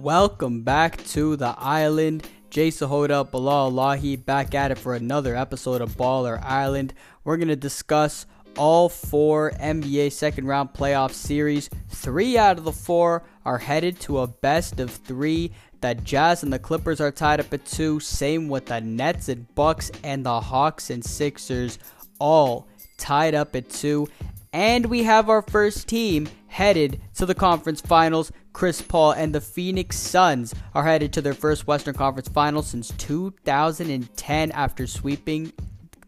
Welcome back to the island. Jay Sahota, Bilal Lahi back at it for another episode of Baller Island. We're going to discuss all four NBA second round playoff series. Three out of the four are headed to a best of three. The Jazz and the Clippers are tied up at two. Same with the Nets and Bucks and the Hawks and Sixers, all tied up at two. And we have our first team headed to the conference finals. Chris Paul and the Phoenix Suns are headed to their first Western Conference finals since 2010 after sweeping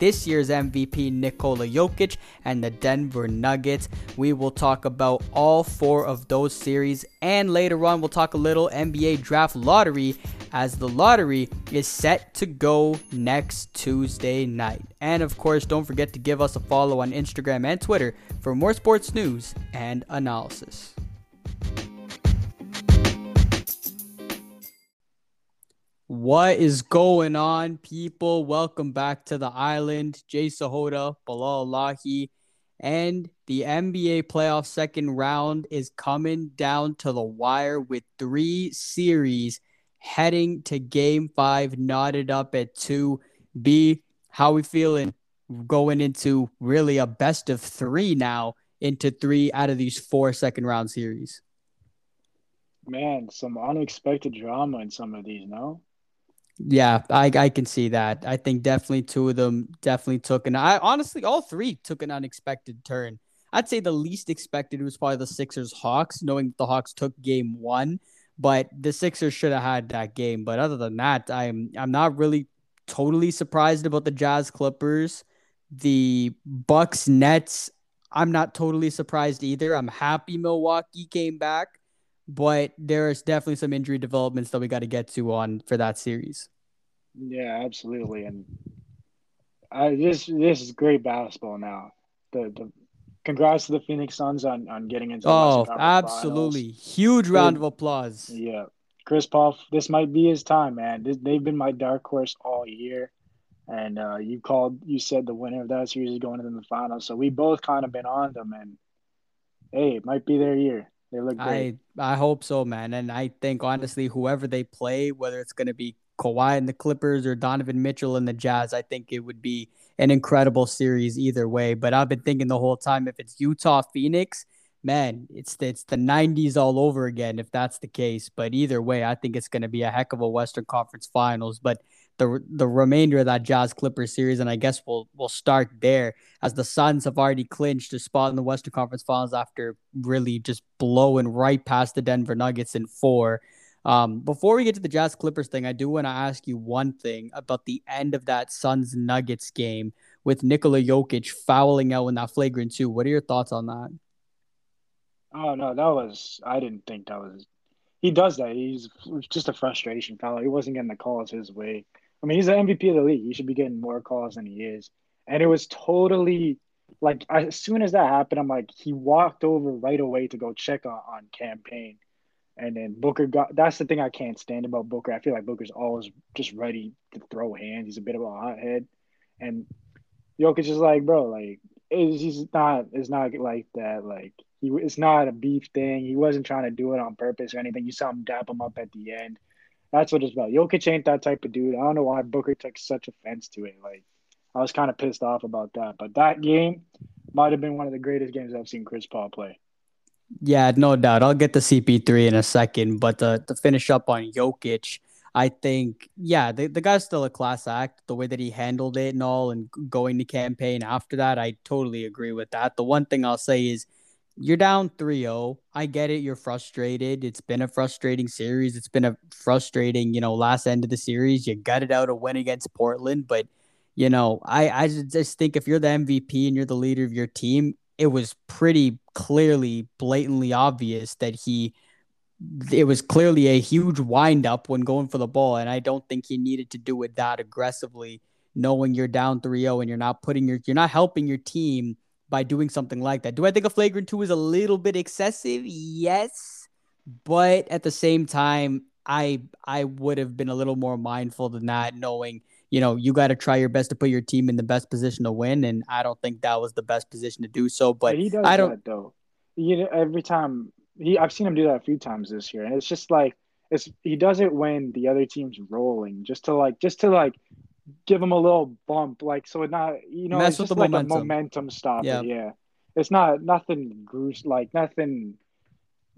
this year's MVP Nikola Jokic and the Denver Nuggets. We will talk about all four of those series and later on we'll talk a little NBA draft lottery as the lottery is set to go next Tuesday night. And of course, don't forget to give us a follow on Instagram and Twitter for more sports news and analysis. What is going on, people? Welcome back to the island. Jay Sahota, Bilal Lahi, and the NBA playoff second round is coming down to the wire with three series heading to game five, knotted up at two. B, how we feeling going into really a best of three now into three out of these four second round series? Man, some unexpected drama in some of these, no? Yeah, I I can see that. I think definitely two of them definitely took an I honestly all three took an unexpected turn. I'd say the least expected was probably the Sixers Hawks, knowing the Hawks took game one, but the Sixers should have had that game. But other than that, I'm I'm not really totally surprised about the Jazz Clippers. The Bucks Nets, I'm not totally surprised either. I'm happy Milwaukee came back but there's definitely some injury developments that we got to get to on for that series. Yeah, absolutely, and I, this this is great basketball now. The the congrats to the Phoenix Suns on on getting into. oh, absolutely! Finals. Huge round of applause. Yeah, Chris Paul. This might be his time, man. This, they've been my dark horse all year, and uh, you called. You said the winner of that series is going into the finals, so we both kind of been on them, and hey, it might be their year. They look great. I I hope so, man. And I think honestly, whoever they play, whether it's going to be Kawhi and the Clippers or Donovan Mitchell and the Jazz, I think it would be an incredible series either way. But I've been thinking the whole time if it's Utah Phoenix, man, it's the, it's the 90s all over again if that's the case. But either way, I think it's going to be a heck of a Western Conference Finals. But the the remainder of that Jazz Clippers series, and I guess we'll we'll start there as the Suns have already clinched a spot in the Western Conference Finals after really just blowing right past the Denver Nuggets in four. Um, before we get to the Jazz Clippers thing, I do want to ask you one thing about the end of that Suns Nuggets game with Nikola Jokic fouling out in that flagrant two. What are your thoughts on that? Oh no, that was I didn't think that was. He does that. He's just a frustration foul. He wasn't getting the calls his way. I mean, he's the MVP of the league. He should be getting more calls than he is. And it was totally like as soon as that happened, I'm like, he walked over right away to go check on, on Cam Payne. And then Booker got that's the thing I can't stand about Booker. I feel like Booker's always just ready to throw hands. He's a bit of a hothead. And Jokic is like, bro, like it's, he's not it's not like that. Like he it's not a beef thing. He wasn't trying to do it on purpose or anything. You saw him dap him up at the end. That's what it's about. Jokic ain't that type of dude. I don't know why Booker took such offense to it. Like, I was kind of pissed off about that. But that game might have been one of the greatest games I've seen Chris Paul play. Yeah, no doubt. I'll get the CP3 in a second. But to, to finish up on Jokic, I think, yeah, the, the guy's still a class act. The way that he handled it and all, and going to Cam Payne after that, I totally agree with that. The one thing I'll say is you're down 3-0. I get it. You're frustrated. It's been a frustrating series. It's been a frustrating, you know, last end of the series. You gutted out a win against Portland, but you know, I I just think if you're the MVP and you're the leader of your team, it was pretty clearly, blatantly obvious that he it was clearly a huge windup when going for the ball, and I don't think he needed to do it that aggressively, knowing you're down 3-0 and you're not putting your you're not helping your team by doing something like that. Do I think a flagrant two is a little bit excessive? Yes, but at the same time, I I would have been a little more mindful than that, knowing you know you got to try your best to put your team in the best position to win, and I don't think that was the best position to do so. But he does I don't that, though. You know, every time he, I've seen him do that a few times this year, and it's just like It's he does it when the other team's rolling, just to like just to like give them a little bump, like so it not you know Mess it's just like momentum. a momentum stopper. Yeah. Yeah. it's not nothing gruesome, like nothing,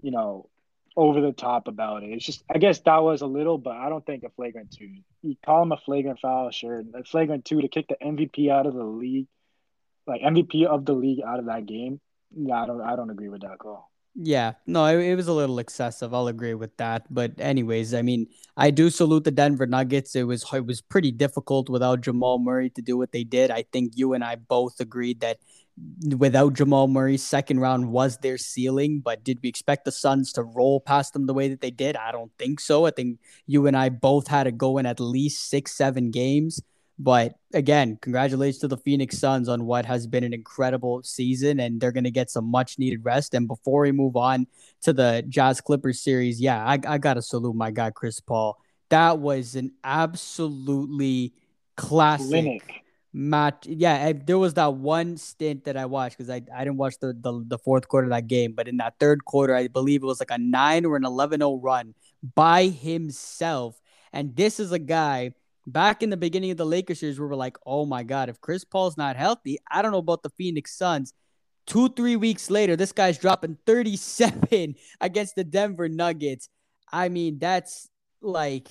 you know, over the top about it. It's just I guess that was a little, but I don't think a flagrant two. You call him a flagrant foul, sure. A flagrant two to kick the MVP out of the league, like MVP of the league out of that game. Yeah, I don't I don't agree with that call. Yeah, no, it, it was a little excessive. I'll agree with that. But anyways, I mean, I do salute the Denver Nuggets. It was it was pretty difficult without Jamal Murray to do what they did. I think you and I both agreed that without Jamal Murray, second round was their ceiling. But did we expect the Suns to roll past them the way that they did? I don't think so. I think you and I both had to go in at least six, seven games. But again, congratulations to the Phoenix Suns on what has been an incredible season, and they're going to get some much needed rest. And before we move on to the Jazz Clippers series, yeah, I, I got to salute my guy, Chris Paul. That was an absolutely classic Clinic. match. Yeah, I, there was that one stint that I watched because I, I didn't watch the, the, the fourth quarter of that game, but in that third quarter, I believe it was like a 9 or an 11 0 run by himself. And this is a guy back in the beginning of the Lakers series, we were like, oh my God, if Chris Paul's not healthy, I don't know about the Phoenix Suns. Two, three weeks later, this guy's dropping 37 against the Denver Nuggets. I mean, that's like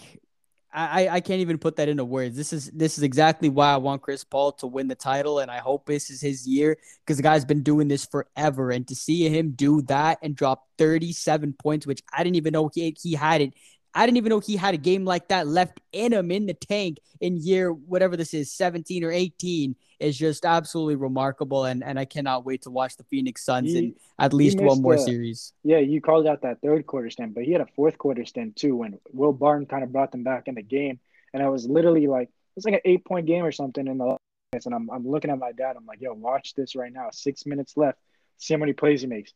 I, I can't even put that into words. This is this is exactly why I want Chris Paul to win the title, and I hope this is his year because the guy's been doing this forever. And to see him do that and drop 37 points, which I didn't even know he, he had it I didn't even know he had a game like that left in him in the tank in year whatever this is, 17 or 18, is just absolutely remarkable. And and I cannot wait to watch the Phoenix Suns He- in at least one more the- series. Yeah, you called out that third quarter stint, but he had a fourth quarter stint too when Will Barton kind of brought them back in the game. And I was literally like, it's like an eight point game or something in the minutes. And I'm, I'm looking at my dad. I'm like, yo, watch this right now. Six minutes left. See how many plays he makes.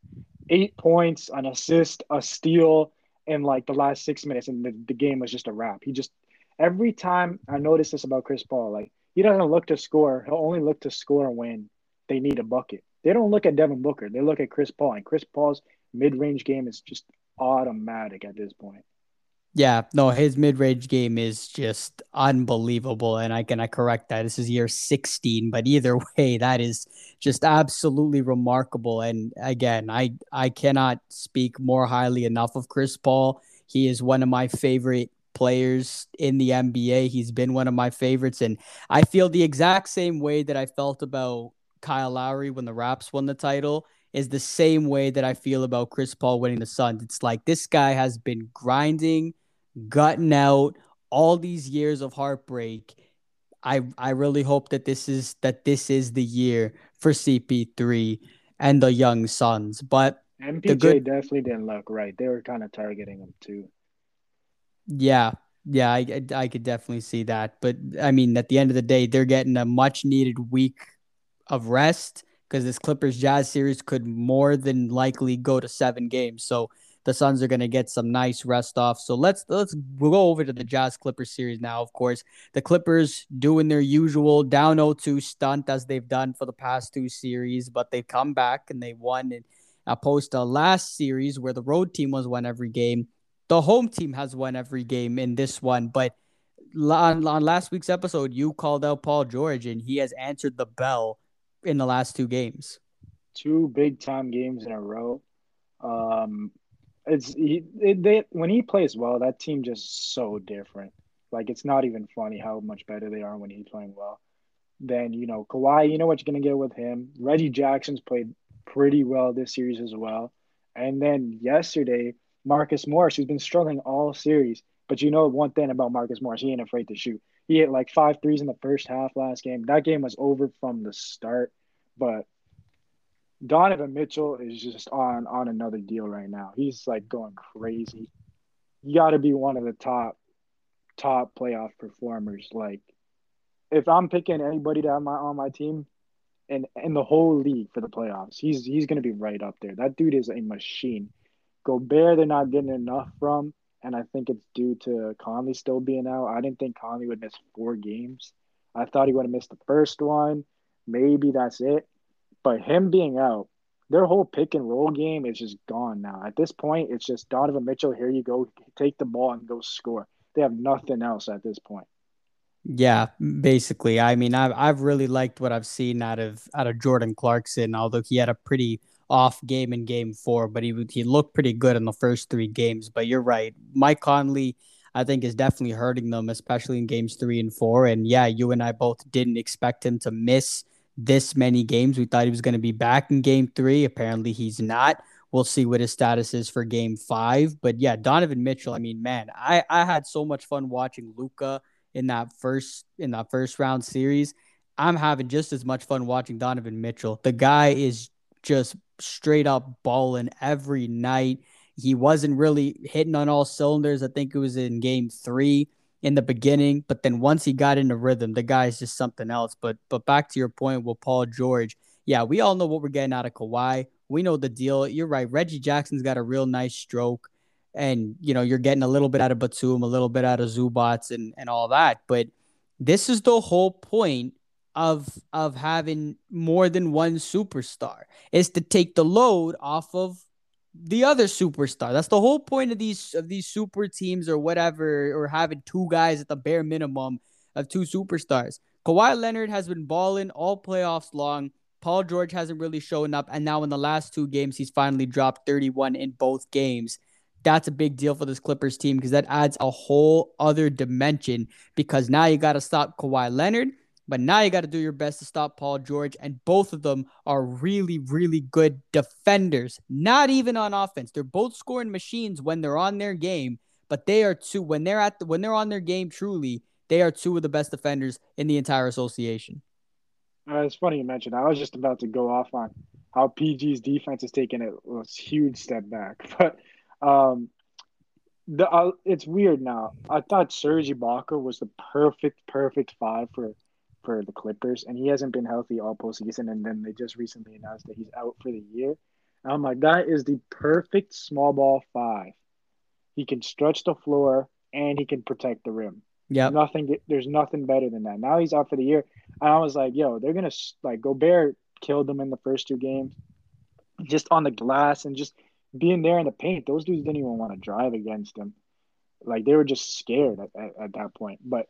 Eight points, an assist, a steal in like the last six minutes. And the, the game was just a wrap. He just, every time I notice this about Chris Paul, like he doesn't look to score. He'll only look to score when they need a bucket. They don't look at Devin Booker. They look at Chris Paul. And Chris Paul's mid range game is just automatic at this point. Yeah, no, his mid range game is just unbelievable. And I can I correct that. This is year 16, but either way, that is just absolutely remarkable. And again, I I cannot speak more highly enough of Chris Paul. He is one of my favorite players in the NBA. He's been one of my favorites. And I feel the exact same way that I felt about Kyle Lowry when the Raps won the title is the same way that I feel about Chris Paul winning the Suns. It's like this guy has been grinding, gutting out all these years of heartbreak. I I really hope that this is that this is the year for CP3 and the young Suns. But MPJ good- definitely didn't look right. They were kind of targeting him too. yeah, yeah, I, I I could definitely see that. But I mean, at the end of the day, they're getting a much needed week of rest because this Clippers Jazz series could more than likely go to seven games. So the Suns are going to get some nice rest off. So let's let's we'll go over to the Jazz Clippers series now. Of course, the Clippers doing their usual down 0-2 stunt as they've done for the past two series, but they've come back and they won in opposed to last series where the road team was won every game. The home team has won every game in this one, but on, on last week's episode, you called out Paul George, and he has answered the bell in the last two games. Two big time games in a row. Um, it's he, it, they when he plays well, that team just so different. Like it's not even funny how much better they are when he's playing well. Then you know Kawhi, you know what you're gonna get with him. Reggie Jackson's played pretty well this series as well. And then yesterday, Marcus Morris, who's been struggling all series, but you know one thing about Marcus Morris, he ain't afraid to shoot. He hit like five threes in the first half last game. That game was over from the start, but Donovan Mitchell is just on on another deal right now. He's like going crazy. You got to be one of the top top playoff performers. Like if I'm picking anybody to have my on my team and in the whole league for the playoffs, he's he's gonna be right up there. That dude is a machine. Gobert, they're not getting enough from, and I think it's due to Conley still being out. I didn't think Conley would miss four games. I thought he would have missed the first one. Maybe that's it. But him being out, their whole pick and roll game is just gone now. At this point, it's just Donovan Mitchell. Here you go, take the ball and go score. They have nothing else at this point. Yeah, basically. I mean, I've I've really liked what I've seen out of out of Jordan Clarkson, although he had a pretty off game in game four, but he he looked pretty good in the first three games. But you're right. Mike Conley, I think, is definitely hurting them, especially in games three and four. And yeah, you and I both didn't expect him to miss this many games. We thought he was going to be back in game three. Apparently, he's not. We'll see what his status is for game five. But yeah, Donovan Mitchell, I mean, man, I, I had so much fun watching Luka in that first in that first round series. I'm having just as much fun watching Donovan Mitchell. The guy is just straight up balling every night. He wasn't really hitting on all cylinders. I think it was in game three in the beginning, but then once he got into rhythm, the guy is just something else. But but back to your point with Paul George, yeah, we all know what we're getting out of Kawhi. We know the deal. You're right. Reggie Jackson's got a real nice stroke, and you know you're getting a little bit out of Batum, a little bit out of Zubac, and and all that. But this is the whole point of of having more than one superstar is to take the load off of the other superstar. That's the whole point of these of these super teams or whatever, or having two guys at the bare minimum of two superstars. Kawhi Leonard has been balling all playoffs long. Paul George hasn't really shown up, and now in the last two games, he's finally dropped 31 in both games. That's a big deal for this Clippers team because that adds a whole other dimension. Because now you got to stop Kawhi Leonard, but now you got to do your best to stop Paul George. And both of them are really, really good defenders, not even on offense. They're both scoring machines when they're on their game, but they are two when they're at the, when they're on their game truly, they are two of the best defenders in the entire association. Uh, it's funny you mentioned. I was just about to go off on how PG's defense has taken a, huge step back, but um, the uh, it's weird now. I thought Serge Ibaka was the perfect, perfect five for for the Clippers, and he hasn't been healthy all postseason. And then they just recently announced that he's out for the year. And I'm like, that is the perfect small ball five. He can stretch the floor and he can protect the rim. Yeah, nothing. There's nothing better than that. Now he's out for the year, and I was like, yo, they're gonna like Gobert killed them in the first two games, just on the glass and just being there in the paint. Those dudes didn't even want to drive against him. Like they were just scared at, at, at that point. But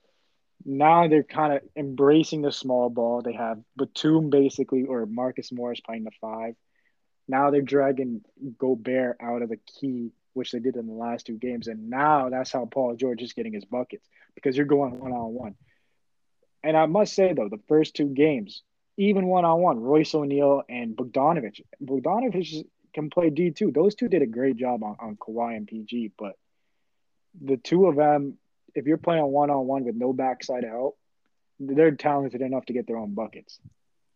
now they're kind of embracing the small ball. They have Batum basically or Marcus Morris playing the five. Now they're dragging Gobert out of the key, which they did in the last two games. And now that's how Paul George is getting his buckets because you're going one on one. And I must say though, the first two games, even one on one, Royce O'Neale and Bogdanovich. Bogdanovich can play D two. Those two did a great job on, on Kawhi and PG, but the two of them if you're playing one on one with no backside help, they're talented enough to get their own buckets.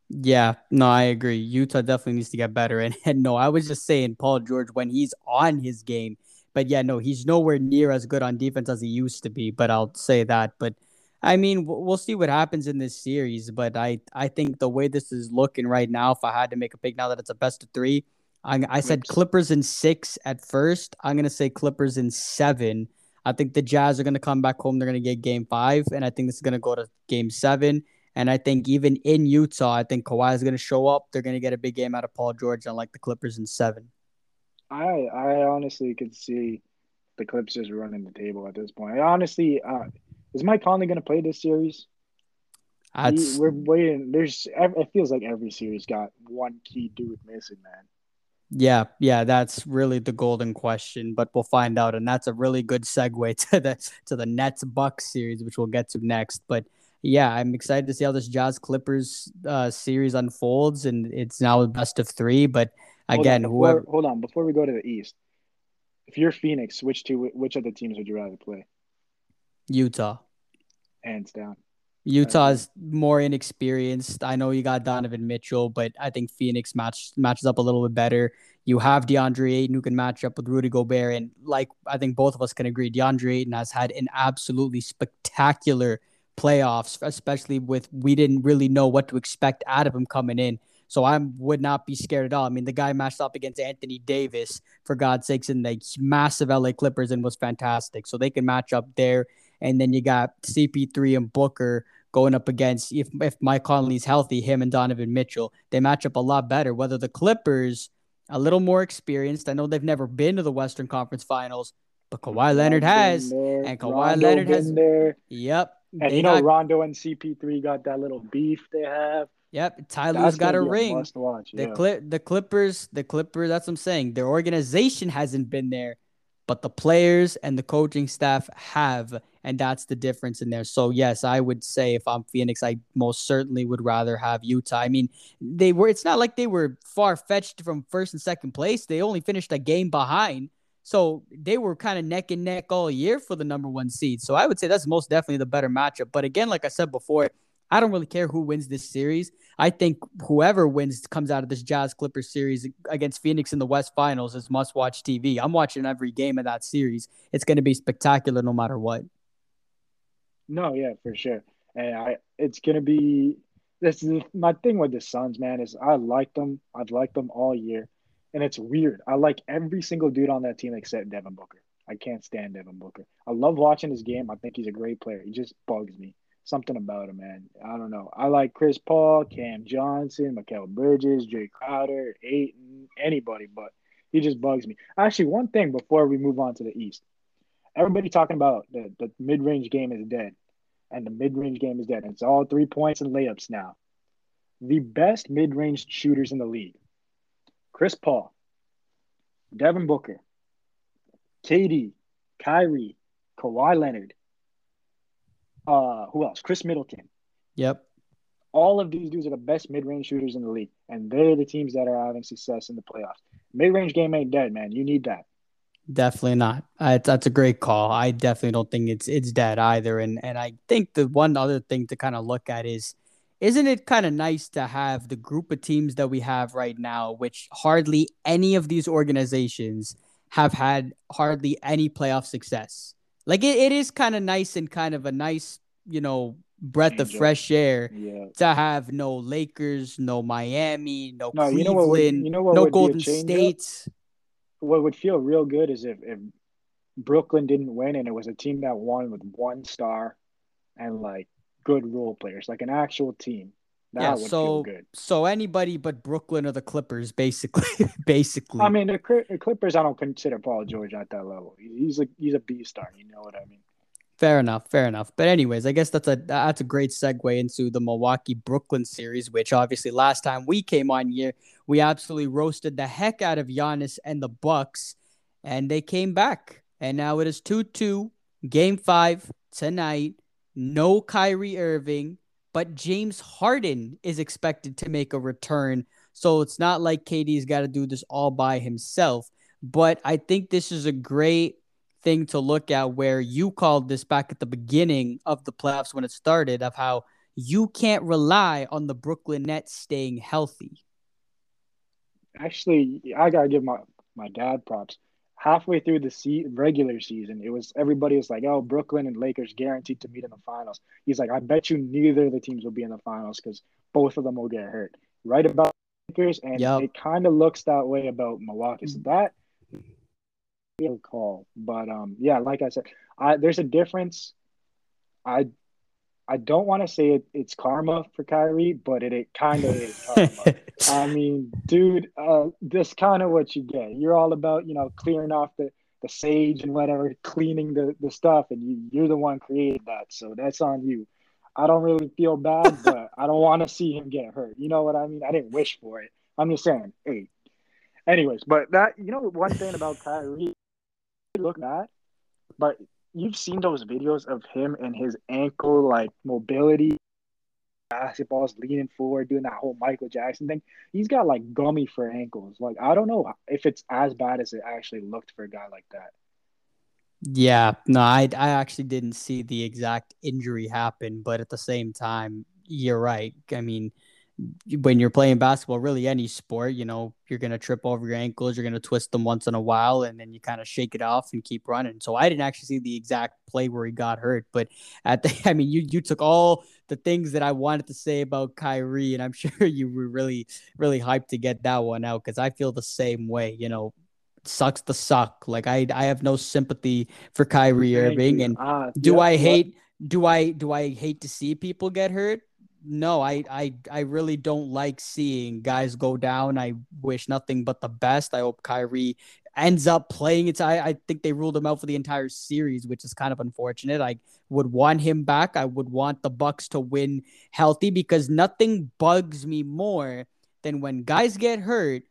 Yeah, no, I agree. Utah definitely needs to get better. And, and no, I was just saying Paul George when he's on his game. But yeah, no, he's nowhere near as good on defense as he used to be. But I'll say that. But I mean, we'll see what happens in this series. But I, I think the way this is looking right now, if I had to make a pick now that it's a best of three, I, I said Clippers in six at first. I'm gonna say Clippers in seven. I think the Jazz are going to come back home. They're going to get game five. And I think this is going to go to game seven. And I think even in Utah, I think Kawhi is going to show up. They're going to get a big game out of Paul George, unlike the Clippers in seven. I I honestly could see the Clips just running the table at this point. I honestly, uh, is Mike Conley going to play this series? He, we're waiting. There's it feels like every series got one key dude missing, man. Yeah, yeah, that's really the golden question, but we'll find out, and that's a really good segue to the to the Nets Bucks series, which we'll get to next. But yeah, I'm excited to see how this Jazz Clippers uh, series unfolds, and it's now a best of three. But again, hold on, before, whoever hold on before we go to the East, if you're Phoenix, which two which of the teams would you rather play? Utah, hands down. Utah's more inexperienced. I know you got Donovan Mitchell, but I think Phoenix match, matches up a little bit better. You have DeAndre Ayton who can match up with Rudy Gobert. And like I think both of us can agree, DeAndre Ayton has had an absolutely spectacular playoffs, especially with we didn't really know what to expect out of him coming in. So I would not be scared at all. I mean, the guy matched up against Anthony Davis, for God's sakes, in the massive LA Clippers and was fantastic. So they can match up there. And then you got CP3 and Booker going up against if if Mike Conley's healthy, him and Donovan Mitchell, they match up a lot better. Whether the Clippers a little more experienced, I know they've never been to the Western Conference Finals, but Kawhi Leonard has, there. and Kawhi Rondo Leonard has. There. Yep. And you know, got, Rondo and CP3 got that little beef they have. Yep, Tyler's got a ring. A watch, yeah. The clip, the Clippers, the Clippers. That's what I'm saying. Their organization hasn't been there, but the players and the coaching staff have, and that's the difference in there. So yes, I would say if I'm Phoenix, I most certainly would rather have Utah. I mean, they were. It's not like they were far fetched from first and second place. They only finished a game behind. So they were kind of neck and neck all year for the number one seed. So I would say that's most definitely the better matchup. But again, like I said before, I don't really care who wins this series. I think whoever wins comes out of this Jazz Clippers series against Phoenix in the West Finals is must watch TV. I'm watching every game of that series. It's going to be spectacular no matter what. No, yeah, for sure. And I, it's going to be this is my thing with the Suns, man. Is I like them. I've liked them all year and it's weird. I like every single dude on that team except Devin Booker. I can't stand Devin Booker. I love watching his game. I think he's a great player. He just bugs me. Something about him, man. I don't know. I like Chris Paul, Cam Johnson, Mikal Bridges, Jae Crowder, Ayton, anybody, but he just bugs me. Actually, one thing before we move on to the East. Everybody talking about the, the mid range game is dead, and the mid range game is dead. It's all three points and layups now. The best mid range shooters in the league Chris Paul, Devin Booker, KD, Kyrie, Kawhi Leonard, uh, who else? Khris Middleton. Yep. All of these dudes are the best mid-range shooters in the league, and they're the teams that are having success in the playoffs. Mid-range game ain't dead, man. You need that. Definitely not. Uh, that's a great call. I definitely don't think it's it's dead either. And and I think the one other thing to kind of look at is isn't it kind of nice to have the group of teams that we have right now, which hardly any of these organizations have had hardly any playoff success? Like it, it is kind of nice and kind of a nice, you know, breath of fresh air yeah. to have no Lakers, no Miami, no, no Cleveland, you know what would, you know what no Golden State. What would feel real good is if, if Brooklyn didn't win and it was a team that won with one star and like good role players, like an actual team. That yeah, so so anybody but Brooklyn or the Clippers, basically. basically, I mean the, the, Clippers. I don't consider Paul George at that level. He's a he's a B star. You know what I mean? Fair enough, fair enough. But anyways, I guess that's a that's a great segue into the Milwaukee Brooklyn series, which obviously last time we came on here, we absolutely roasted the heck out of Giannis and the Bucks, and they came back, and now it is two two, game five tonight no Kyrie Irving, but James Harden is expected to make a return. So it's not like KD's got to do this all by himself. But I think this is a great thing to look at where you called this back at the beginning of the playoffs when it started of how you can't rely on the Brooklyn Nets staying healthy. Actually, I got to give my, my dad props halfway through the se- regular season, it was everybody was like, "Oh, Brooklyn and Lakers guaranteed to meet in the finals." He's like, "I bet you neither of the teams will be in the finals because both of them will get hurt." Right about Lakers, and yep. it kind of looks that way about Milwaukee. So that real call, but um, yeah, like I said, I there's a difference. I I don't want to say it, it's karma for Kyrie, but it, it kind of is karma. I mean, dude, uh, this kind of what you get. You're all about, you know, clearing off the, the sage and whatever, cleaning the, the stuff, and you, you're the one created that. So that's on you. I don't really feel bad, but I don't want to see him get hurt. You know what I mean? I didn't wish for it. I'm just saying, hey. Anyways, but that, you know, one thing about Kyrie, look at, but you've seen those videos of him and his ankle like mobility basketballs leaning forward doing that whole michael jackson thing. He's got like gummy for ankles. Like i don't know if it's as bad as it actually looked for a guy like that. Yeah no i i actually didn't see the exact injury happen but at the same time you're right. I mean when you're playing basketball, really any sport, you know, you're gonna trip over your ankles, you're gonna twist them once in a while, and then you kind of shake it off and keep running. So I didn't actually see the exact play where he got hurt, but at the, I mean, you you took all the things that I wanted to say about Kyrie, and I'm sure you were really really hyped to get that one out because I feel the same way. You know, sucks to suck. Like I I have no sympathy for Kyrie Irving, and uh, do I hate? Do I do I hate to see people get hurt? No, I I I really don't like seeing guys go down. I wish nothing but the best. I hope Kyrie ends up playing it. I, I think they ruled him out for the entire series, which is kind of unfortunate. I would want him back. I would want the Bucks to win healthy because nothing bugs me more than when guys get hurt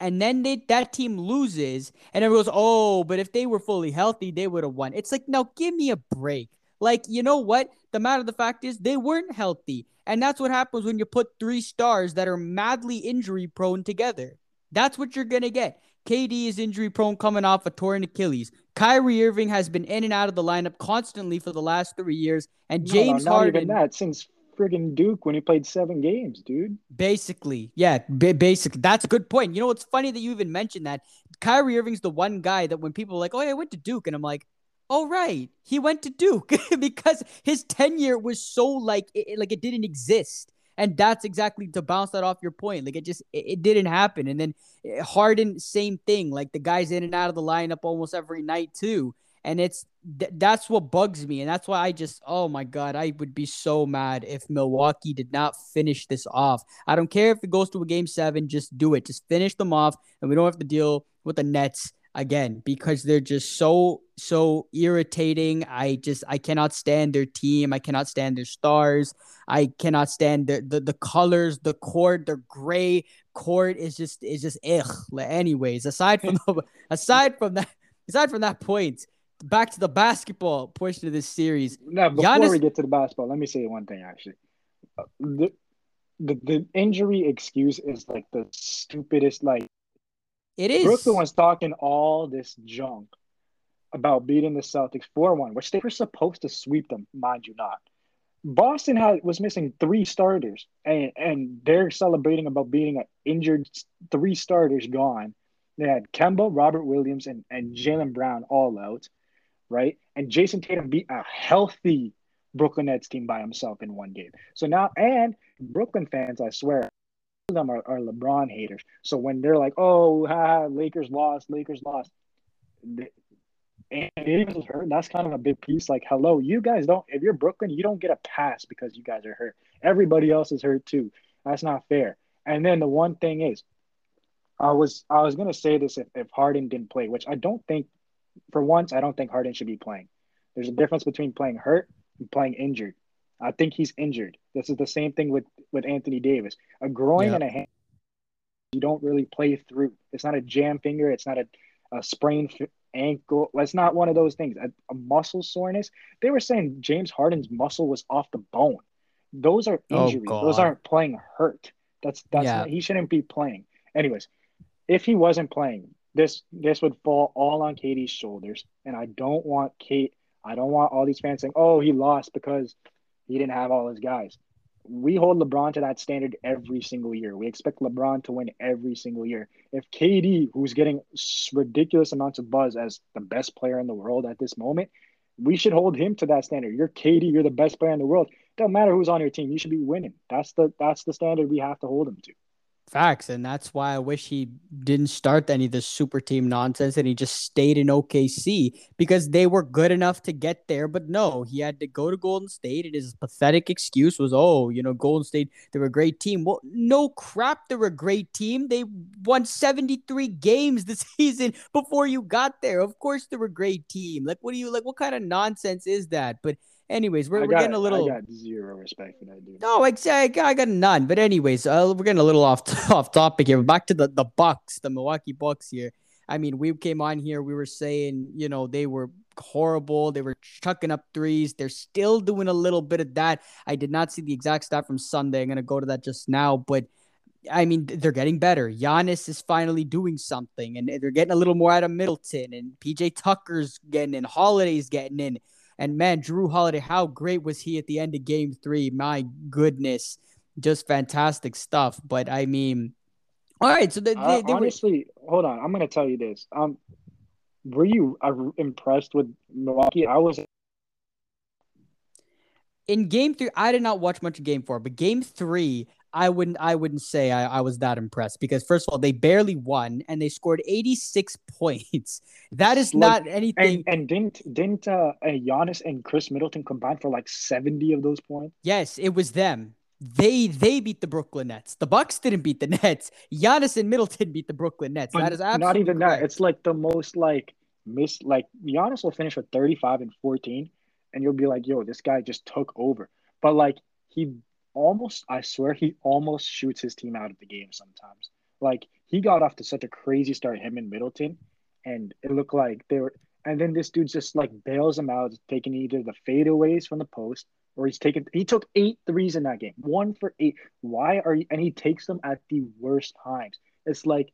and then they, that team loses and everyone goes, oh, but if they were fully healthy, they would have won. It's like, now give me a break. Like, you know what? The matter of the fact is they weren't healthy. And that's what happens when you put three stars that are madly injury prone together. That's what you're going to get. KD is injury prone coming off a torn Achilles. Kyrie Irving has been in and out of the lineup constantly for the last three years. And James no, no, not Harden. even that since friggin' Duke when he played seven games, dude. Basically, yeah, b- basically, that's a good point. You know, it's funny that you even mentioned that. Kyrie Irving's the one guy that when people are like, "Oh, yeah, I went to Duke," and I'm like, "Oh, right, he went to Duke," because his tenure was so like, it, like it didn't exist. And that's exactly to bounce that off your point. Like it just it, it didn't happen. And then eh, Harden, same thing. Like the guy's in and out of the lineup almost every night too. And it's th- that's what bugs me, and that's why I just oh my god, I would be so mad if Milwaukee did not finish this off. I don't care if it goes to a game seven, just do it, just finish them off, and we don't have to deal with the Nets again because they're just so so irritating. I just I cannot stand their team. I cannot stand their stars. I cannot stand the the, the colors, the court, the gray court is just is just ugh. Anyways, aside from the, aside from that aside from that point, back to the basketball portion of this series. Now, before Giannis... we get to the basketball, let me say one thing actually. The, the the injury excuse is like the stupidest like it is. Brooklyn was talking all this junk about beating the Celtics 4 1, which they were supposed to sweep them, mind you not. Boston had was missing three starters, and, and they're celebrating about beating an injured three starters gone. They had Kemba, Robert Williams, and, and Jaylen Brown all out, right? And Jayson Tatum beat a healthy Brooklyn Nets team by himself in one game. So now, and Brooklyn fans, I swear, them are, are LeBron haters. So when they're like, "Oh, ha, Lakers lost, Lakers lost," and Davis is hurt. That's kind of a big piece. Like, hello, you guys don't. If you're Brooklyn, you don't get a pass because you guys are hurt. Everybody else is hurt too. That's not fair. And then the one thing is, I was I was gonna say this if, if Harden didn't play, which I don't think. For once, I don't think Harden should be playing. There's a difference between playing hurt and playing injured. I think he's injured. This is the same thing with with Anthony Davis. A groin yeah. and a hand you don't really play through. It's not a jam finger. It's not a, a sprained ankle. It's not one of those things. A, a, muscle soreness. They were saying James Harden's muscle was off the bone. Those are oh, injuries. Oh, those aren't playing hurt. That's that's yeah. not, he shouldn't be playing. Anyways, if he wasn't playing, this this would fall all on KD's shoulders. And I don't want Kate. I don't want all these fans saying, "Oh, he lost because he didn't have all his guys. We hold LeBron to that standard every single year. We expect LeBron to win every single year. If KD, who's getting ridiculous amounts of buzz as the best player in the world at this moment, we should hold him to that standard. You're KD, you're the best player in the world. Don't matter who's on your team, you should be winning. That's the that's the standard we have to hold him to. Facts, and that's why I wish he didn't start any of this super team nonsense and he just stayed in OKC because they were good enough to get there. But no, he had to go to Golden State, and his pathetic excuse was, "Oh, you know, Golden State, they were a great team." Well, no crap, they were a great team. They won seventy three games this season before you got there. Of course, they were a great team. Like, what do you like? What kind of nonsense is that? But Anyways, we're, we're getting a little. I got zero respect for that dude. No, exactly. I got none. But anyways, uh, we're getting a little off off topic here. Back to the the Bucks, the Milwaukee Bucks here. I mean, we came on here. We were saying, you know, they were horrible. They were chucking up threes. They're still doing a little bit of that. I did not see the exact stat from Sunday. I'm gonna go to that just now, but. I mean, they're getting better. Giannis is finally doing something, and they're getting a little more out of Middleton, and PJ Tucker's getting in, Holiday's getting in. And man, Jrue Holiday, how great was he at the end of game three? My goodness, just fantastic stuff. But I mean, all right. So they, uh, they honestly, were... hold on. I'm going to tell you this. Um, were you uh, impressed with Milwaukee? I was. In game three, I did not watch much of game four, but game three, I wouldn't I wouldn't say I, I was that impressed because first of all, they barely won and they scored 86 points. That is like, not anything. And, and didn't didn't uh, Giannis and Khris Middleton combine for like 70 of those points? Yes, it was them. They they beat the Brooklyn Nets. The Bucks didn't beat the Nets. Giannis and Middleton beat the Brooklyn Nets. But that is absolutely not even correct. that. It's like the most like miss like Giannis will finish with 35 and 14, and you'll be like, yo, this guy just took over. But like he almost, I swear, he almost shoots his team out of the game sometimes. Like he got off to such a crazy start, him and Middleton, and it looked like they were. And then this dude just like bails him out, taking either the fadeaways from the post or he's taken. He took eight threes in that game, one for eight. Why are you? And he takes them at the worst times. It's like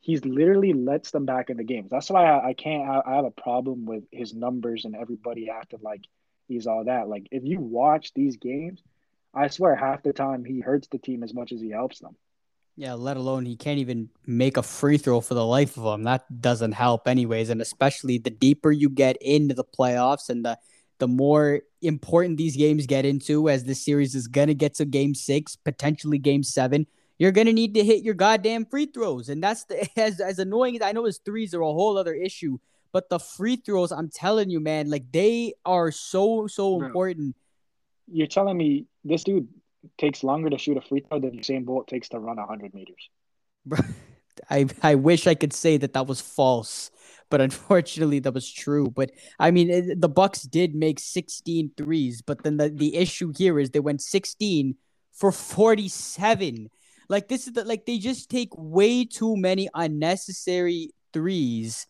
he's literally lets them back in the game. That's why I, I can't. I, I have a problem with his numbers and everybody acting like he's all that. Like if you watch these games, I swear half the time he hurts the team as much as he helps them. Yeah, let alone he can't even make a free throw for the life of him. That doesn't help anyways, and especially the deeper you get into the playoffs and the the more important these games get into as this series is going to get to game 6, potentially game 7, you're going to need to hit your goddamn free throws. And that's the as as annoying as I know his threes are a whole other issue, but the free throws, I'm telling you, man, like they are so so important. You're telling me this dude takes longer to shoot a free throw than Usain Bolt takes to run 100 meters. I I wish I could say that that was false, but unfortunately that was true. But I mean, it, the Bucks did make 16 threes, but then the, the issue here is they went 16 for 47. Like this is the, like they just take way too many unnecessary threes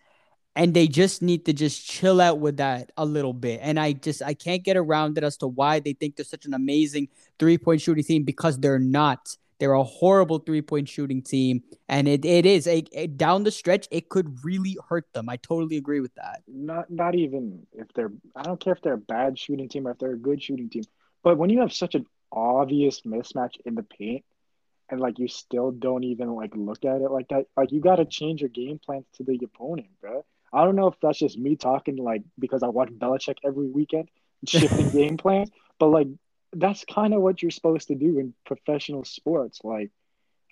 and they just need to just chill out with that a little bit. And I just I can't get around it as to why they think they're such an amazing three point shooting team because they're not. They're a horrible three point shooting team, and it, it is a, a, down the stretch. It could really hurt them. I totally agree with that. Not not even if they're. I don't care if they're a bad shooting team or if they're a good shooting team. But when you have such an obvious mismatch in the paint, and like you still don't even like look at it like that, like you got to change your game plan to the opponent, bro. I don't know if that's just me talking like because I watch Belichick every weekend, shifting game plans, but like that's kind of what you're supposed to do in professional sports. Like,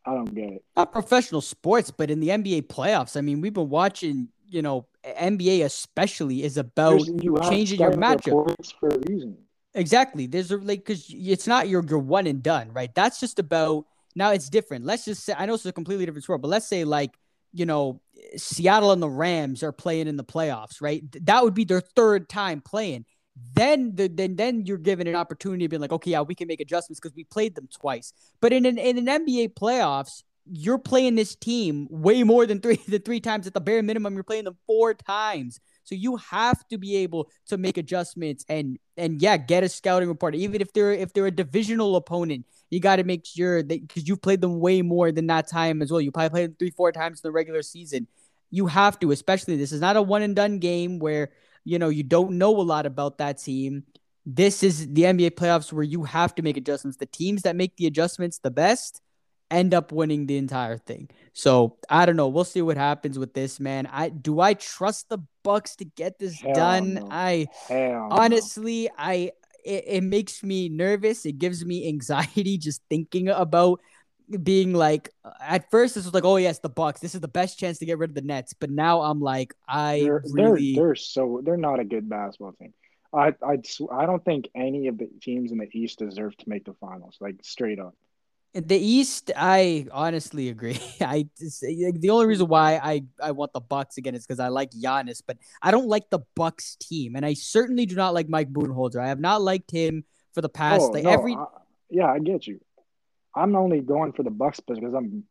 I don't get it. Not professional sports, but in the NBA playoffs. I mean, we've been watching. You know, NBA especially is about you changing your matchup for a reason. Exactly. There's a like because it's not your your one and done, right? That's just about now. It's different. Let's just say I know it's a completely different sport, but let's say like you know, Seattle and the Rams are playing in the playoffs, right? That would be their third time playing. Then the, then then you're given an opportunity to be like, okay, yeah, we can make adjustments because we played them twice. But in an in an NBA playoffs, you're playing this team way more than three the three times at the bare minimum. You're playing them four times. So you have to be able to make adjustments and and yeah, get a scouting report. Even if they're if they're a divisional opponent, you got to make sure that because you've played them way more than that time as well. You probably played them three, four times in the regular season. You have to, especially this is not a one and done game where you know you don't know a lot about that team. This is the NBA playoffs where you have to make adjustments. The teams that make the adjustments the best end up winning the entire thing. So I don't know. We'll see what happens with this, man. I do I trust the Bucks to get this Hell done? No. I Hell honestly, no. I it, it makes me nervous. It gives me anxiety just thinking about being like at first this was like oh yes the bucks. This is the best chance to get rid of the nets. But now i'm like i they're, really they're, they're so they're not a good basketball team. I i i don't think any of the teams in the east deserve to make the finals like straight up the East, I honestly agree. I just, the only reason why I, I want the Bucks again is because I like Giannis, but I don't like the Bucks team, and I certainly do not like Mike Budenholzer. I have not liked him for the past oh, like no, every. I, yeah, I get you. I'm only going for the Bucks because I'm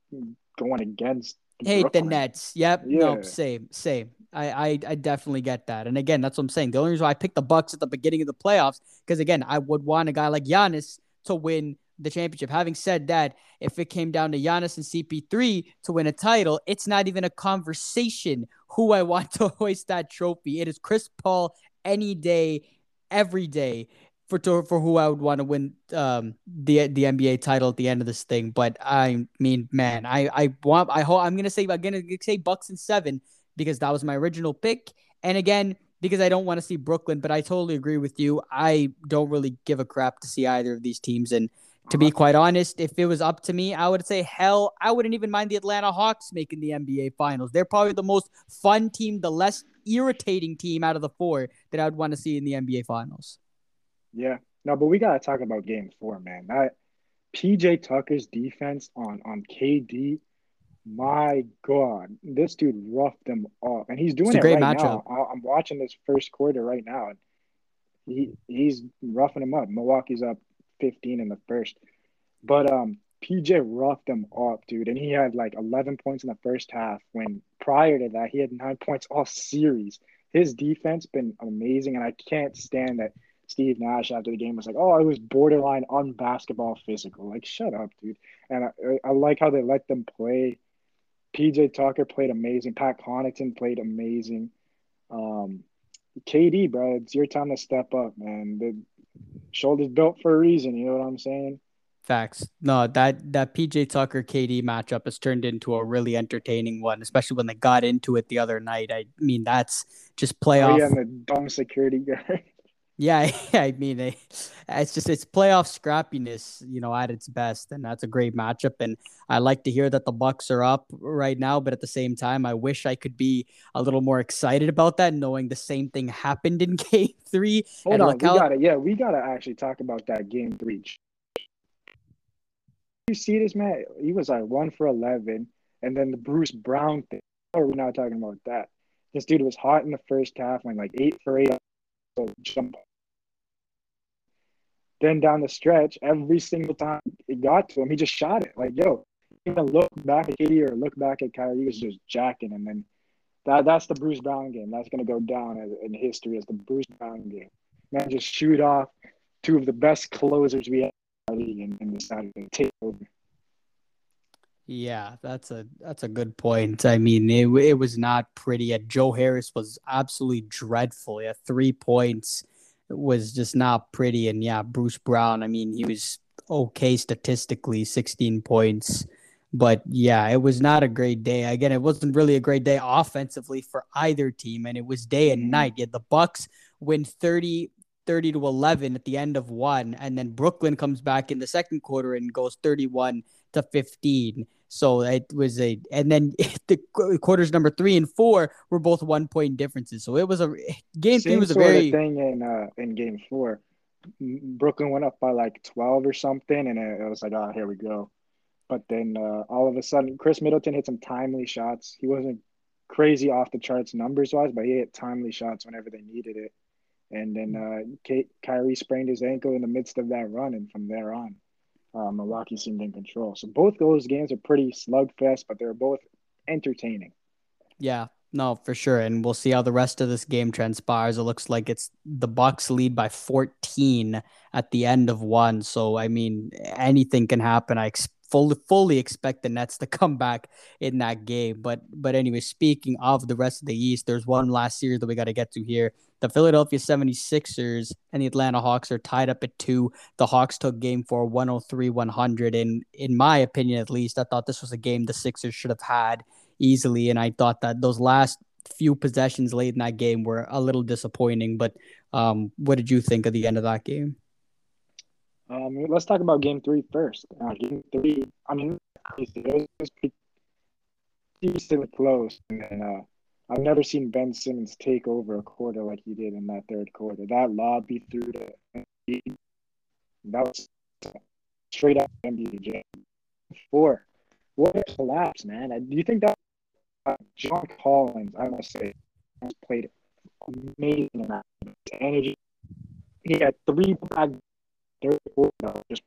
going against. Hate Brooklyn. the Nets. Yep. Yeah. No, same, same. I, I I definitely get that. And again, that's what I'm saying. The only reason why I picked the Bucks at the beginning of the playoffs because again, I would want a guy like Giannis to win the championship. Having said that, if it came down to Giannis and CP3 to win a title, it's not even a conversation who I want to hoist that trophy. It is Chris Paul any day, every day for for who I would want to win um, the the NBA title at the end of this thing. But I mean, man, I I want I hope I'm gonna say I'm gonna say Bucks and seven because that was my original pick. And again, because I don't want to see Brooklyn, but I totally agree with you. I don't really give a crap to see either of these teams. And To be quite honest, if it was up to me, I would say hell, I wouldn't even mind the Atlanta Hawks making the NBA Finals. They're probably the most fun team, the less irritating team out of the four that I would want to see in the NBA Finals. Yeah, no, but we gotta talk about Game Four, man. That PJ Tucker's defense on on KD, my God, this dude roughed them up, and he's doing it right matchup. now. I'm watching this first quarter right now, and he he's roughing them up. Milwaukee's up 15 in the first, but um, PJ roughed them up, dude, and he had like 11 points in the first half. When prior to that, he had nine points all series. His defense been amazing, and I can't stand that Steve Nash after the game was like, "Oh, it was borderline unbasketball physical." Like, shut up, dude. And I, I like how they let them play. PJ Tucker played amazing. Pat Connaughton played amazing. Um, KD, bro, it's your time to step up, man. The shoulders built for a reason. You know what I'm saying? Facts. No, that that PJ Tucker KD matchup has turned into a really entertaining one, especially when they got into it the other night. I mean, that's just playoff. Oh, yeah, and the dumb security guard. Yeah, I mean, eh, it's just it's playoff scrappiness, you know, at its best, and that's a great matchup. And I like to hear that the Bucks are up right now, but at the same time, I wish I could be a little more excited about that, knowing the same thing happened in Game Three. Hold on, we got to yeah, we got to actually talk about that Game Three. You see this man? He was like one for eleven, and then the Bruce Brown thing. Or we're not talking about that. This dude was hot in the first half, went like eight for eight so jump. Then down the stretch, every single time it got to him, he just shot it. Like, yo, even look back at KD or look back at Kyrie, he was just jacking. And then that that's the Bruce Brown game. That's gonna go down in history as the Bruce Brown game. Man, just shoot off two of the best closers we have in and, and to take over. Yeah, that's a that's a good point. I mean, it it was not pretty. Joe Harris was absolutely dreadful. Yeah, three points was just not pretty. And yeah, Bruce Brown. I mean, he was okay statistically, sixteen points. But yeah, it was not a great day. Again, it wasn't really a great day offensively for either team, and it was day and mm-hmm. night. Yet the Bucks win 30, 30 to 11 at the end of one, and then Brooklyn comes back in the second quarter and goes 31 to 15. So it was a, and then the quarters number three and four were both one point differences. So it was a game Same three was a very thing in uh, in game four. Brooklyn went up by like twelve or something, and it, it was like, oh, here we go. But then uh, all of a sudden, Khris Middleton hit some timely shots. He wasn't crazy off the charts numbers wise, but he hit timely shots whenever they needed it. And then uh, Kate, Kyrie sprained his ankle in the midst of that run, and from there on, uh, Milwaukee seemed in control. So both those games are pretty slugfest, but they're both entertaining. Yeah, no, for sure. And we'll see how the rest of this game transpires. It looks like it's the Bucks lead by 14 at the end of one. So I mean, anything can happen. I ex- fully fully expect the Nets to come back in that game. But but anyway, speaking of the rest of the East, there's one last series that we got to get to here. The Philadelphia 76ers and the Atlanta Hawks are tied up at two. The Hawks took game for 103 100. And in my opinion, at least, I thought this was a game the Sixers should have had easily. And I thought that those last few possessions late in that game were a little disappointing. But um, what did you think of the end of that game? Um, let's talk about game three first. Uh, game three, I mean, it was decently close. And uh, I've never seen Ben Simmons take over a quarter like he did in that third quarter. That lob he threw to that was straight up NBA Four. What a collapse, man. Do you think that uh, John Collins, I must say, has played amazing in that energy. He had three back third quarter, just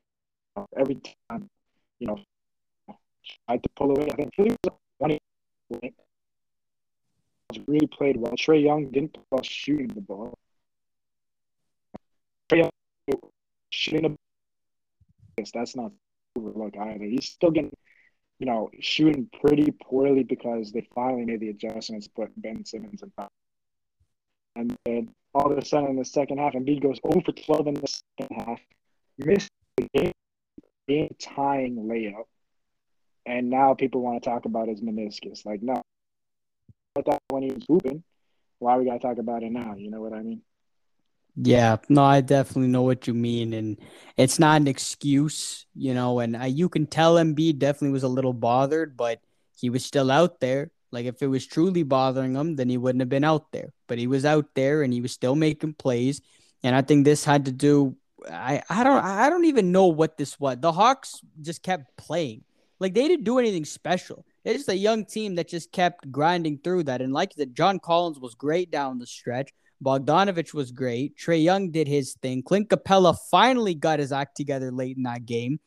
every time, you know, tried to pull away. I think he was 20 really played well. Trae Young didn't play well shooting the ball. Trae Young shooting the that's not overlook either. He's still getting, you know, shooting pretty poorly because they finally made the adjustments, put Ben Simmons in. And then all of a sudden in the second half, Embiid goes over 12 in the second half, missed the game, game tying layup, and now people want to talk about his meniscus. Like, no, that when he was hooping. Why we gotta talk about it now? You know what I mean? Yeah, no, I definitely know what you mean, and it's not an excuse, you know. And I, you can tell Embiid definitely was a little bothered, but he was still out there. Like if it was truly bothering him, then he wouldn't have been out there. But he was out there, and he was still making plays. And I think this had to do. I I don't I don't even know what this was. The Hawks just kept playing. Like they didn't do anything special. It's just a young team that just kept grinding through that. And like that, John Collins was great down the stretch. Bogdanovic was great. Trae Young did his thing. Clint Capela finally got his act together late in that game.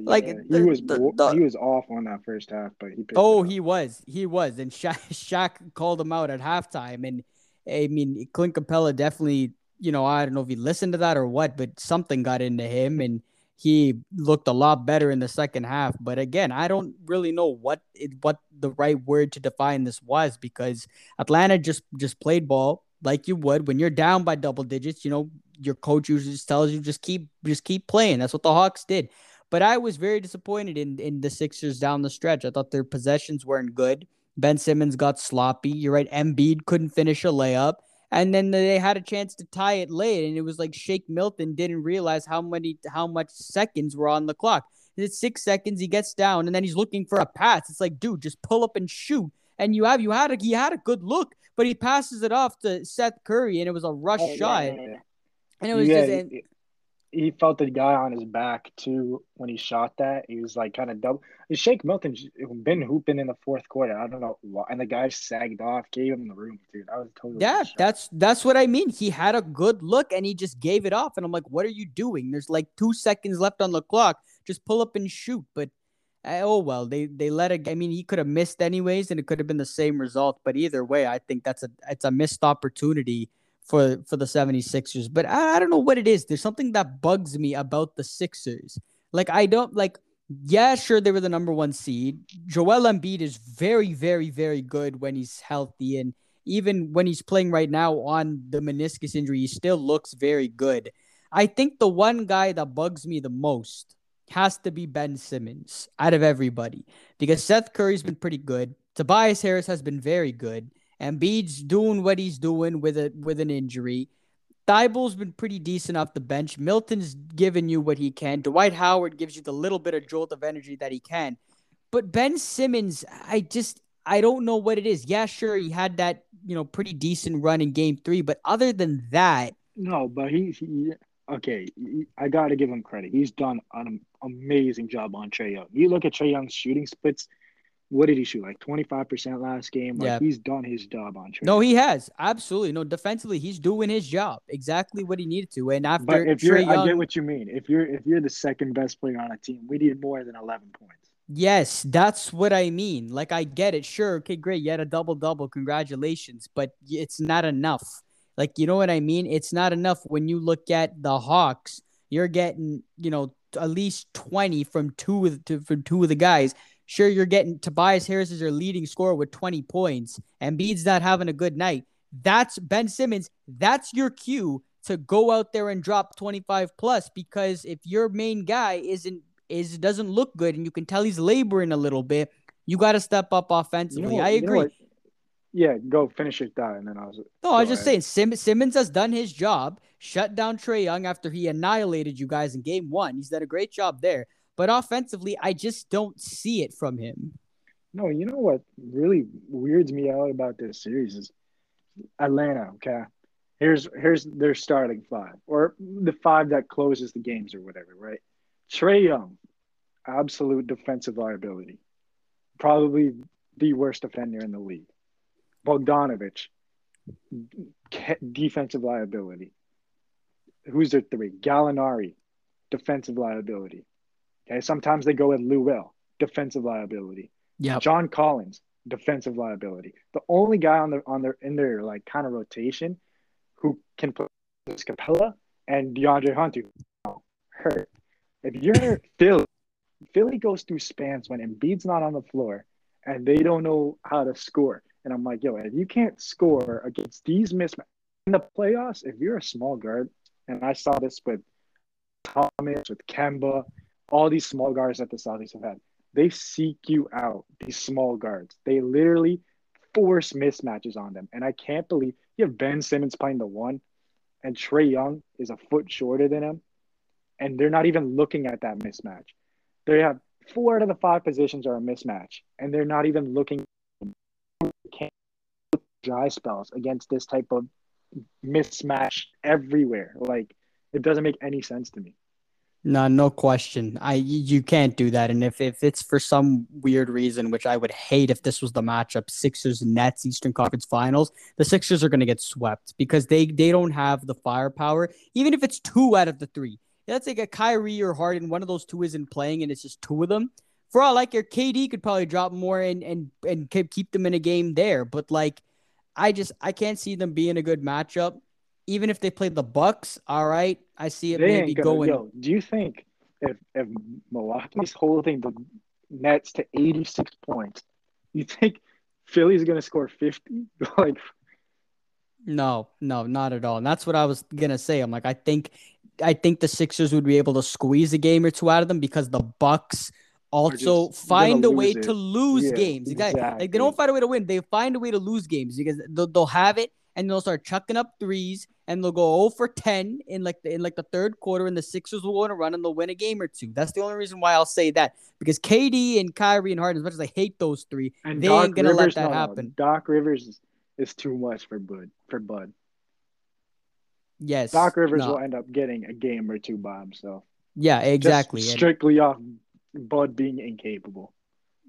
Like Yeah, the- he was the- the- he was off on that first half, but he. picked Oh, he was. He was. And Shaq, Shaq called him out at halftime. And I mean, Clint Capela definitely, you know, I don't know if he listened to that or what, but something got into him and he looked a lot better in the second half. But again, I don't really know what it, what the right word to define this was because Atlanta just just played ball like you would when you're down by double digits. You know, your coach usually just tells you just keep just keep playing. That's what the Hawks did. But I was very disappointed in in the Sixers down the stretch. I thought their possessions weren't good. Ben Simmons got sloppy. You're right. Embiid couldn't finish a layup. And then they had a chance to tie it late, and it was like Shake Milton didn't realize how many how much seconds were on the clock. It's six seconds. He gets down, and then he's looking for a pass. It's like, dude, just pull up and shoot. And you have you had a he had a good look, but he passes it off to Seth Curry, and it was a rush Oh, shot, yeah, yeah. and it was yeah, just and, he, felt the guy on his back too when he shot that. He was like kind of double. Shake Milton been hooping in the fourth quarter. I don't know why, and the guy sagged off, gave him the room, dude. I was totally Yeah, that's that's what I mean. He had a good look and he just gave it off. And I'm like, what are you doing? There's like two seconds left on the clock. Just pull up and shoot. But uh, oh well, they they let it. I mean, he could have missed anyways, and it could have been the same result. But either way, I think that's a it's a missed opportunity for for the 76ers. But I, I don't know what it is. There's something that bugs me about the Sixers. Like I don't like. Yeah, sure, they were the number one seed. Joel Embiid is very, very, very good when he's healthy, and even when he's playing right now on the meniscus injury, he still looks very good. I think the one guy that bugs me the most has to be Ben Simmons out of everybody because Seth Curry's been pretty good. Tobias Harris has been very good. Embiid's doing what he's doing with a with an injury. Thybulle's been pretty decent off the bench. Milton's given you what he can. Dwight Howard gives you the little bit of jolt of energy that he can. But Ben Simmons, I just I don't know what it is. Yeah, sure, he had that, you know, pretty decent run in game three, but other than that, No, but he, he okay. I got to give him credit. He's done an amazing job on Trae Young. You look at Trae Young's shooting splits. What did he shoot? Like twenty five percent last game. Like Yeah. he's done his job on Trae. no, he has. Absolutely. No, defensively, he's doing his job. Exactly what he needed to. And after But if you're, Young, I get what you mean. If you're if you're the second best player on a team, we need more than eleven points. Yes, that's what I mean. Like I get it. Sure, okay, great. You had a double double. Congratulations, but it's not enough. Like you know what I mean? It's not enough when you look at the Hawks. You're getting, you know, at least 20 from two of to, from two of the guys. Sure, you're getting Tobias Harris is your leading scorer with 20 points. and Embiid's not having a good night. That's Ben Simmons. That's your cue to go out there and drop 25 plus because if your main guy isn't is doesn't look good and you can tell he's laboring a little bit, you got to step up offensively. what- I you know agree. Yeah, go finish your thought, and then I was. no, I was just ahead. saying Sim- Simmons has done his job, shut down Trae Young after he annihilated you guys in game one. He's done a great job there. But offensively, I just don't see it from him. No, you know what really weirds me out about this series is Atlanta. Okay, here's here's their starting five, or the five that closes the games, or whatever. Right? Trae Young, absolute defensive liability, probably the worst defender in the league. Bogdanovic, defensive liability. Who's their three? Gallinari, defensive liability. Okay, sometimes they go with Lou Will, defensive liability. Yeah. John Collins, defensive liability. The only guy on the on their in their like kind of rotation who can put is Capela and DeAndre Hunter hurt. If you're Philly, Philly goes through spans when Embiid's not on the floor and they don't know how to score. And I'm like, yo, if you can't score against these mismatches in the playoffs, if you're a small guard, and I saw this with Thomas, with Kemba, all these small guards that the Celtics have had, they seek you out, these small guards. They literally force mismatches on them. And I can't believe you have Ben Simmons playing the one. and Trae Young is a foot shorter than him, and they're not even looking at that mismatch. They have four out of the five positions are a mismatch, and they're not even looking dry spells against this type of mismatch everywhere. Like it doesn't make any sense to me. No, no question. I you can't do that. And if, if it's for some weird reason, which I would hate if this was the matchup, Sixers Nets Eastern Conference Finals, the Sixers are going to get swept because they they don't have the firepower. Even if it's two out of the three, let's say a Kyrie or Harden, one of those two isn't playing, and it's just two of them. For all like your KD could probably drop more and and and keep them in a game there. But like, I just I can't see them being a good matchup even if they play the Bucks, all right, I see it they maybe gonna, going. Yo, do you think if if Milwaukee's holding the Nets to 86 points, you think Philly's gonna score 50? like, no, no, not at all. And that's what I was gonna say. I'm like, I think, I think the Sixers would be able to squeeze a game or two out of them because the Bucks also find a way it. to lose yeah, games. Exactly. exactly. Like they don't find a way to win; they find a way to lose games because they'll, they'll have it and they'll start chucking up threes and they'll go 0 for 10 in like the in like the third quarter and the Sixers will go on a run and they'll win a game or two. That's the only reason why I'll say that. Because KD and Kyrie and Harden, as much as I hate those three, and they Doc ain't gonna Rivers, let that no, happen. Doc Rivers is, is too much for Bud for Bud. Yes. Doc Rivers no. will end up getting a game or two by himself. Yeah, exactly. Just strictly off Bud being incapable.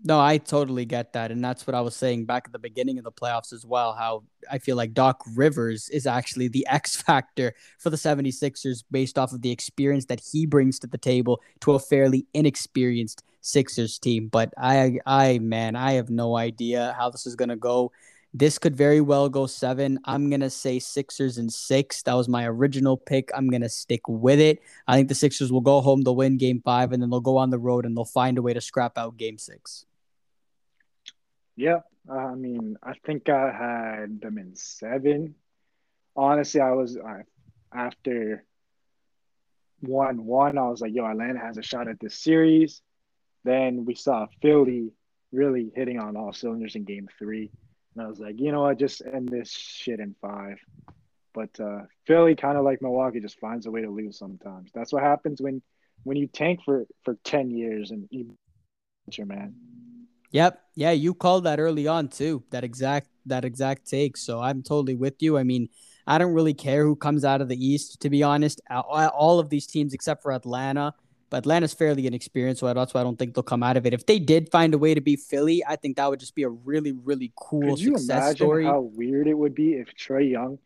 No, I totally get that. And that's what I was saying back at the beginning of the playoffs as well. How I feel like Doc Rivers is actually the X factor for the 76ers based off of the experience that he brings to the table to a fairly inexperienced Sixers team. But I, I, man, I have no idea how this is going to go. This could very well go seven. I'm going to say Sixers and six. That was my original pick. I'm going to stick with it. I think the Sixers will go home, they'll win game five, and then they'll go on the road and they'll find a way to scrap out game six. Yeah, I mean, I think I had them in seven. Honestly, I was uh, after one one. I was like, "Yo, Atlanta has a shot at this series." Then we saw Philly really hitting on all cylinders in Game Three, and I was like, "You know what? Just end this shit in five. But uh, Philly, kind of like Milwaukee, just finds a way to lose sometimes. That's what happens when when you tank for for ten years and you, man. Yep. Yeah, you called that early on too. That exact that exact take. So I'm totally with you. I mean, I don't really care who comes out of the East, to be honest. All of these teams except for Atlanta, but Atlanta's fairly inexperienced, so that's why I don't think they'll come out of it. If they did find a way to beat Philly, I think that would just be a really, really cool Could you success imagine story. How weird it would be if Trae Young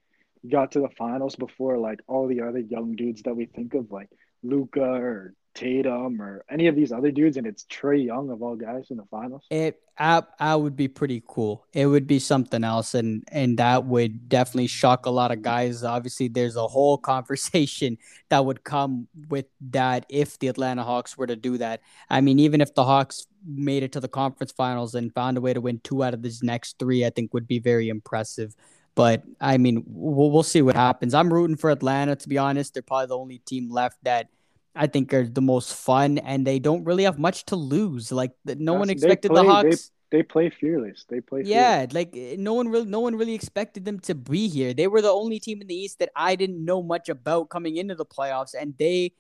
got to the finals before like all the other young dudes that we think of, like Luka or Tatum or any of these other dudes, and it's Trae Young of all guys in the finals. It I, I would be pretty cool. It would be something else, and and that would definitely shock a lot of guys. Obviously, there's a whole conversation that would come with that if the Atlanta Hawks were to do that. I mean, even if the Hawks made it to the conference finals and found a way to win two out of these next three, I think would be very impressive. But I mean, we'll, we'll see what happens. I'm rooting for Atlanta. To be honest, they're probably the only team left that I think are the most fun, and they don't really have much to lose. Like no one expected play, the Hawks. They, they, play fearless. They play. Yeah, fearless. like no one really, no one really expected them to be here. They were the only team in the East that I didn't know much about coming into the playoffs, and they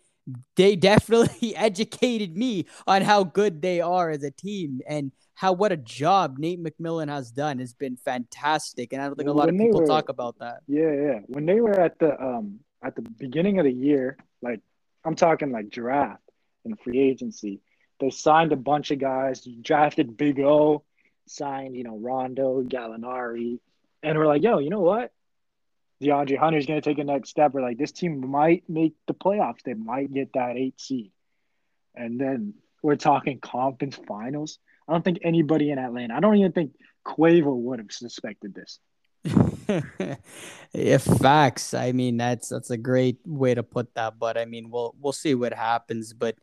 they definitely educated me on how good they are as a team and how what a job Nate McMillan has done has been fantastic. And I don't think a lot when of people were, talk about that. Yeah, yeah. When they were at the um at the beginning of the year, like I'm talking like draft and free agency. They signed a bunch of guys, drafted Big O, signed, you know, Rondo, Gallinari, and we're like, yo, you know what? DeAndre Hunter's going to take a next step. We're like, this team might make the playoffs. They might get that eight seed. And then we're talking conference finals. I don't think anybody in Atlanta, I don't even think Quavo would have suspected this. if facts, I mean that's that's a great way to put that. But I mean, we'll we'll see what happens. But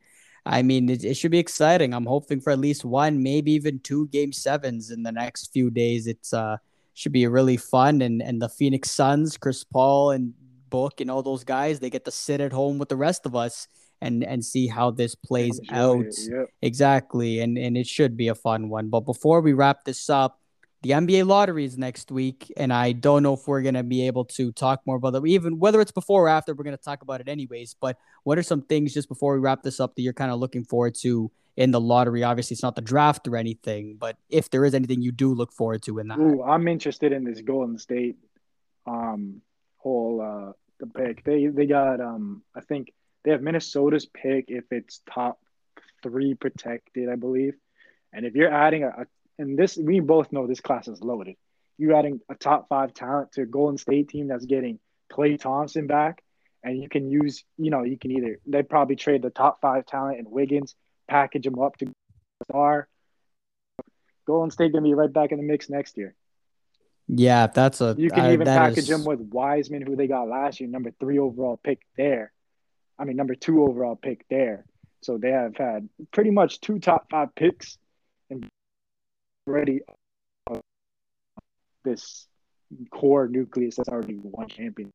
I mean, it, it should be exciting. I'm hoping for at least one, maybe even two game sevens in the next few days. It's uh should be really fun. And and the Phoenix Suns, Chris Paul and Book and all those guys, they get to sit at home with the rest of us and and see how this plays Enjoy out. It, yep. Exactly. And and it should be a fun one. But before we wrap this up the NBA lottery is next week, and I don't know if we're gonna be able to talk more about that. Even whether it's before or after, we're gonna talk about it anyways. But what are some things just before we wrap this up that you're kind of looking forward to in the lottery? Obviously, it's not the draft or anything, but if there is anything you do look forward to in that, Ooh, I'm interested in this Golden State um whole uh the pick. They they got um I think they have Minnesota's pick if it's top three protected, I believe. And if you're adding a, a and this we both know this class is loaded. You're adding a top five talent to a Golden State team that's getting Klay Thompson back, and you can use, you know, you can either they probably trade the top five talent and Wiggins, package them up to star. Golden State gonna be right back in the mix next year. Yeah, that's a. You can I, even package is... them with Wiseman, who they got last year, number three overall pick there. I mean, number two overall pick there. So they have had pretty much two top five picks and already this core nucleus that's already won champion.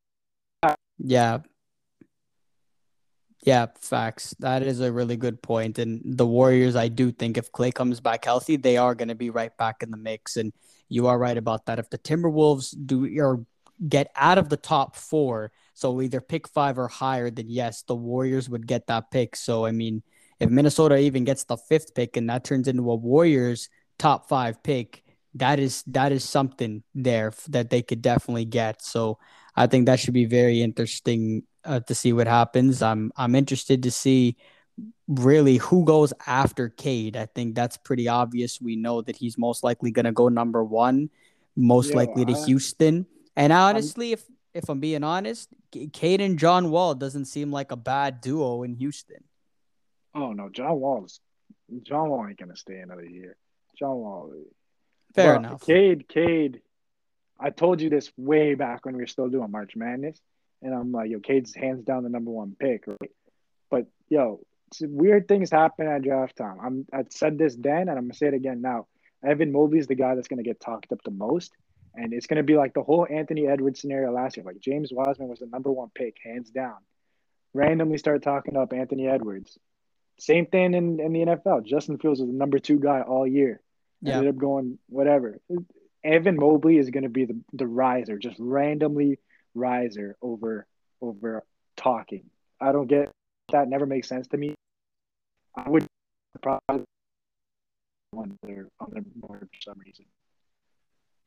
Yeah. Yeah, facts. That is a really good point. And the Warriors, I do think if Klay comes back healthy, they are going to be right back in the mix. And you are right about that. If the Timberwolves do or get out of the top four, so either pick five or higher, then yes, the Warriors would get that pick. So I mean, if Minnesota even gets the fifth pick and that turns into a Warriors top five pick, that is that is something there that they could definitely get. So I think that should be very interesting uh, to see what happens. I'm I'm interested to see really who goes after Cade. I think that's pretty obvious. We know that he's most likely going to go number one, most Yo, likely to I, Houston. And honestly, I'm, if if I'm being honest, Cade and John Wall doesn't seem like a bad duo in Houston. Oh no, John Wall's John Wall ain't gonna stay another year. John Wall. Fair but enough. Cade, Cade. I told you this way back when we were still doing March Madness, and I'm like, yo, Cade's hands down the number one pick, right? But yo, weird things happen at draft time. I'm I said this then, and I'm gonna say it again now. Evan Mobley is the guy that's gonna get talked up the most, and it's gonna be like the whole Anthony Edwards scenario last year. Like James Wiseman was the number one pick, hands down. Randomly start talking up Anthony Edwards. Same thing in, in the NFL. Justin Fields was the number two guy all year. Yeah. Ended up going whatever. Evan Mobley is going to be the, the riser, just randomly riser over over talking. I don't get that. Never makes sense to me. I would probably on their on their board for some reason.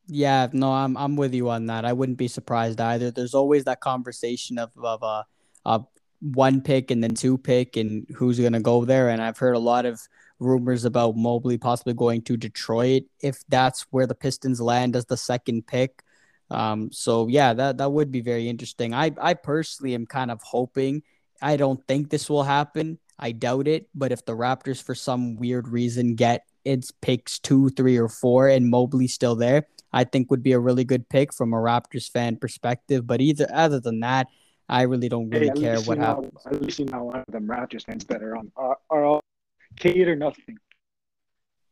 Yeah, no, I'm I'm with you on that. I wouldn't be surprised either. There's always that conversation of of uh, uh one pick and then two pick and who's going to go there. And I've heard a lot of rumors about Mobley possibly going to Detroit if that's where the Pistons land as the second pick. Um, so yeah, that that would be very interesting. I I personally am kind of hoping. I don't think this will happen. I doubt it. But if the Raptors, for some weird reason, get its picks two, three, or four, and Mobley's still there, I think would be a really good pick from a Raptors fan perspective. But either other than that, I really don't really hey, care what happens. Know, at least you know one of them Raptors fans that are on are, are all Cade or nothing.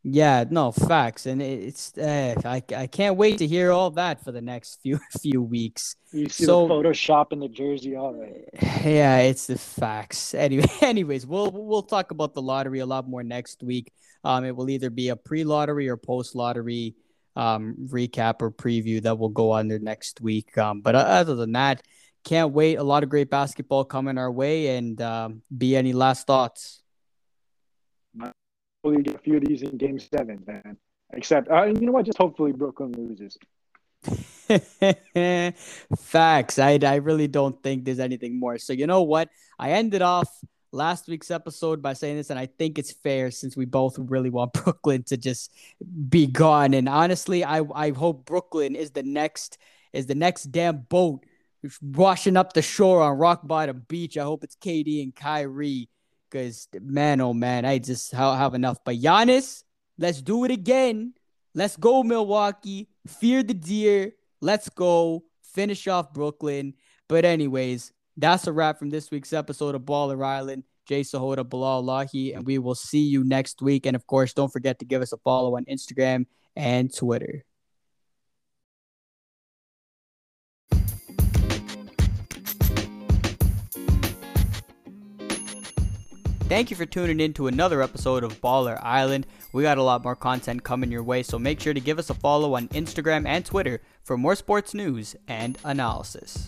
Yeah, no facts, and it's uh, I I can't wait to hear all that for the next few few weeks. You see so, the Photoshop in the jersey already. Yeah, it's the facts. Anyway, anyways, we'll we'll talk about the lottery a lot more next week. Um, it will either be a pre-lottery or post-lottery um recap or preview that will go on there next week. Um, but other than that, can't wait. A lot of great basketball coming our way. And um, be any last thoughts? Hopefully, get a few of these in Game Seven, man. Except, uh, you know what? Just hopefully Brooklyn loses. Facts. I I really don't think there's anything more. So you know what? I ended off last week's episode by saying this, and I think it's fair since we both really want Brooklyn to just be gone. And honestly, I I hope Brooklyn is the next is the next damn boat washing up the shore on Rock Bottom Beach. I hope it's KD and Kyrie because, man, oh man, I just have enough. But Giannis, let's do it again. Let's go, Milwaukee. Fear the deer. Let's go. Finish off Brooklyn. But, anyways, that's a wrap from this week's episode of Baller Island. Jay Sahota, Bilal Lahi, and we will see you next week. And of course, don't forget to give us a follow on Instagram and Twitter. Thank you for tuning in to another episode of Baller Island. We got a lot more content coming your way, so make sure to give us a follow on Instagram and Twitter for more sports news and analysis.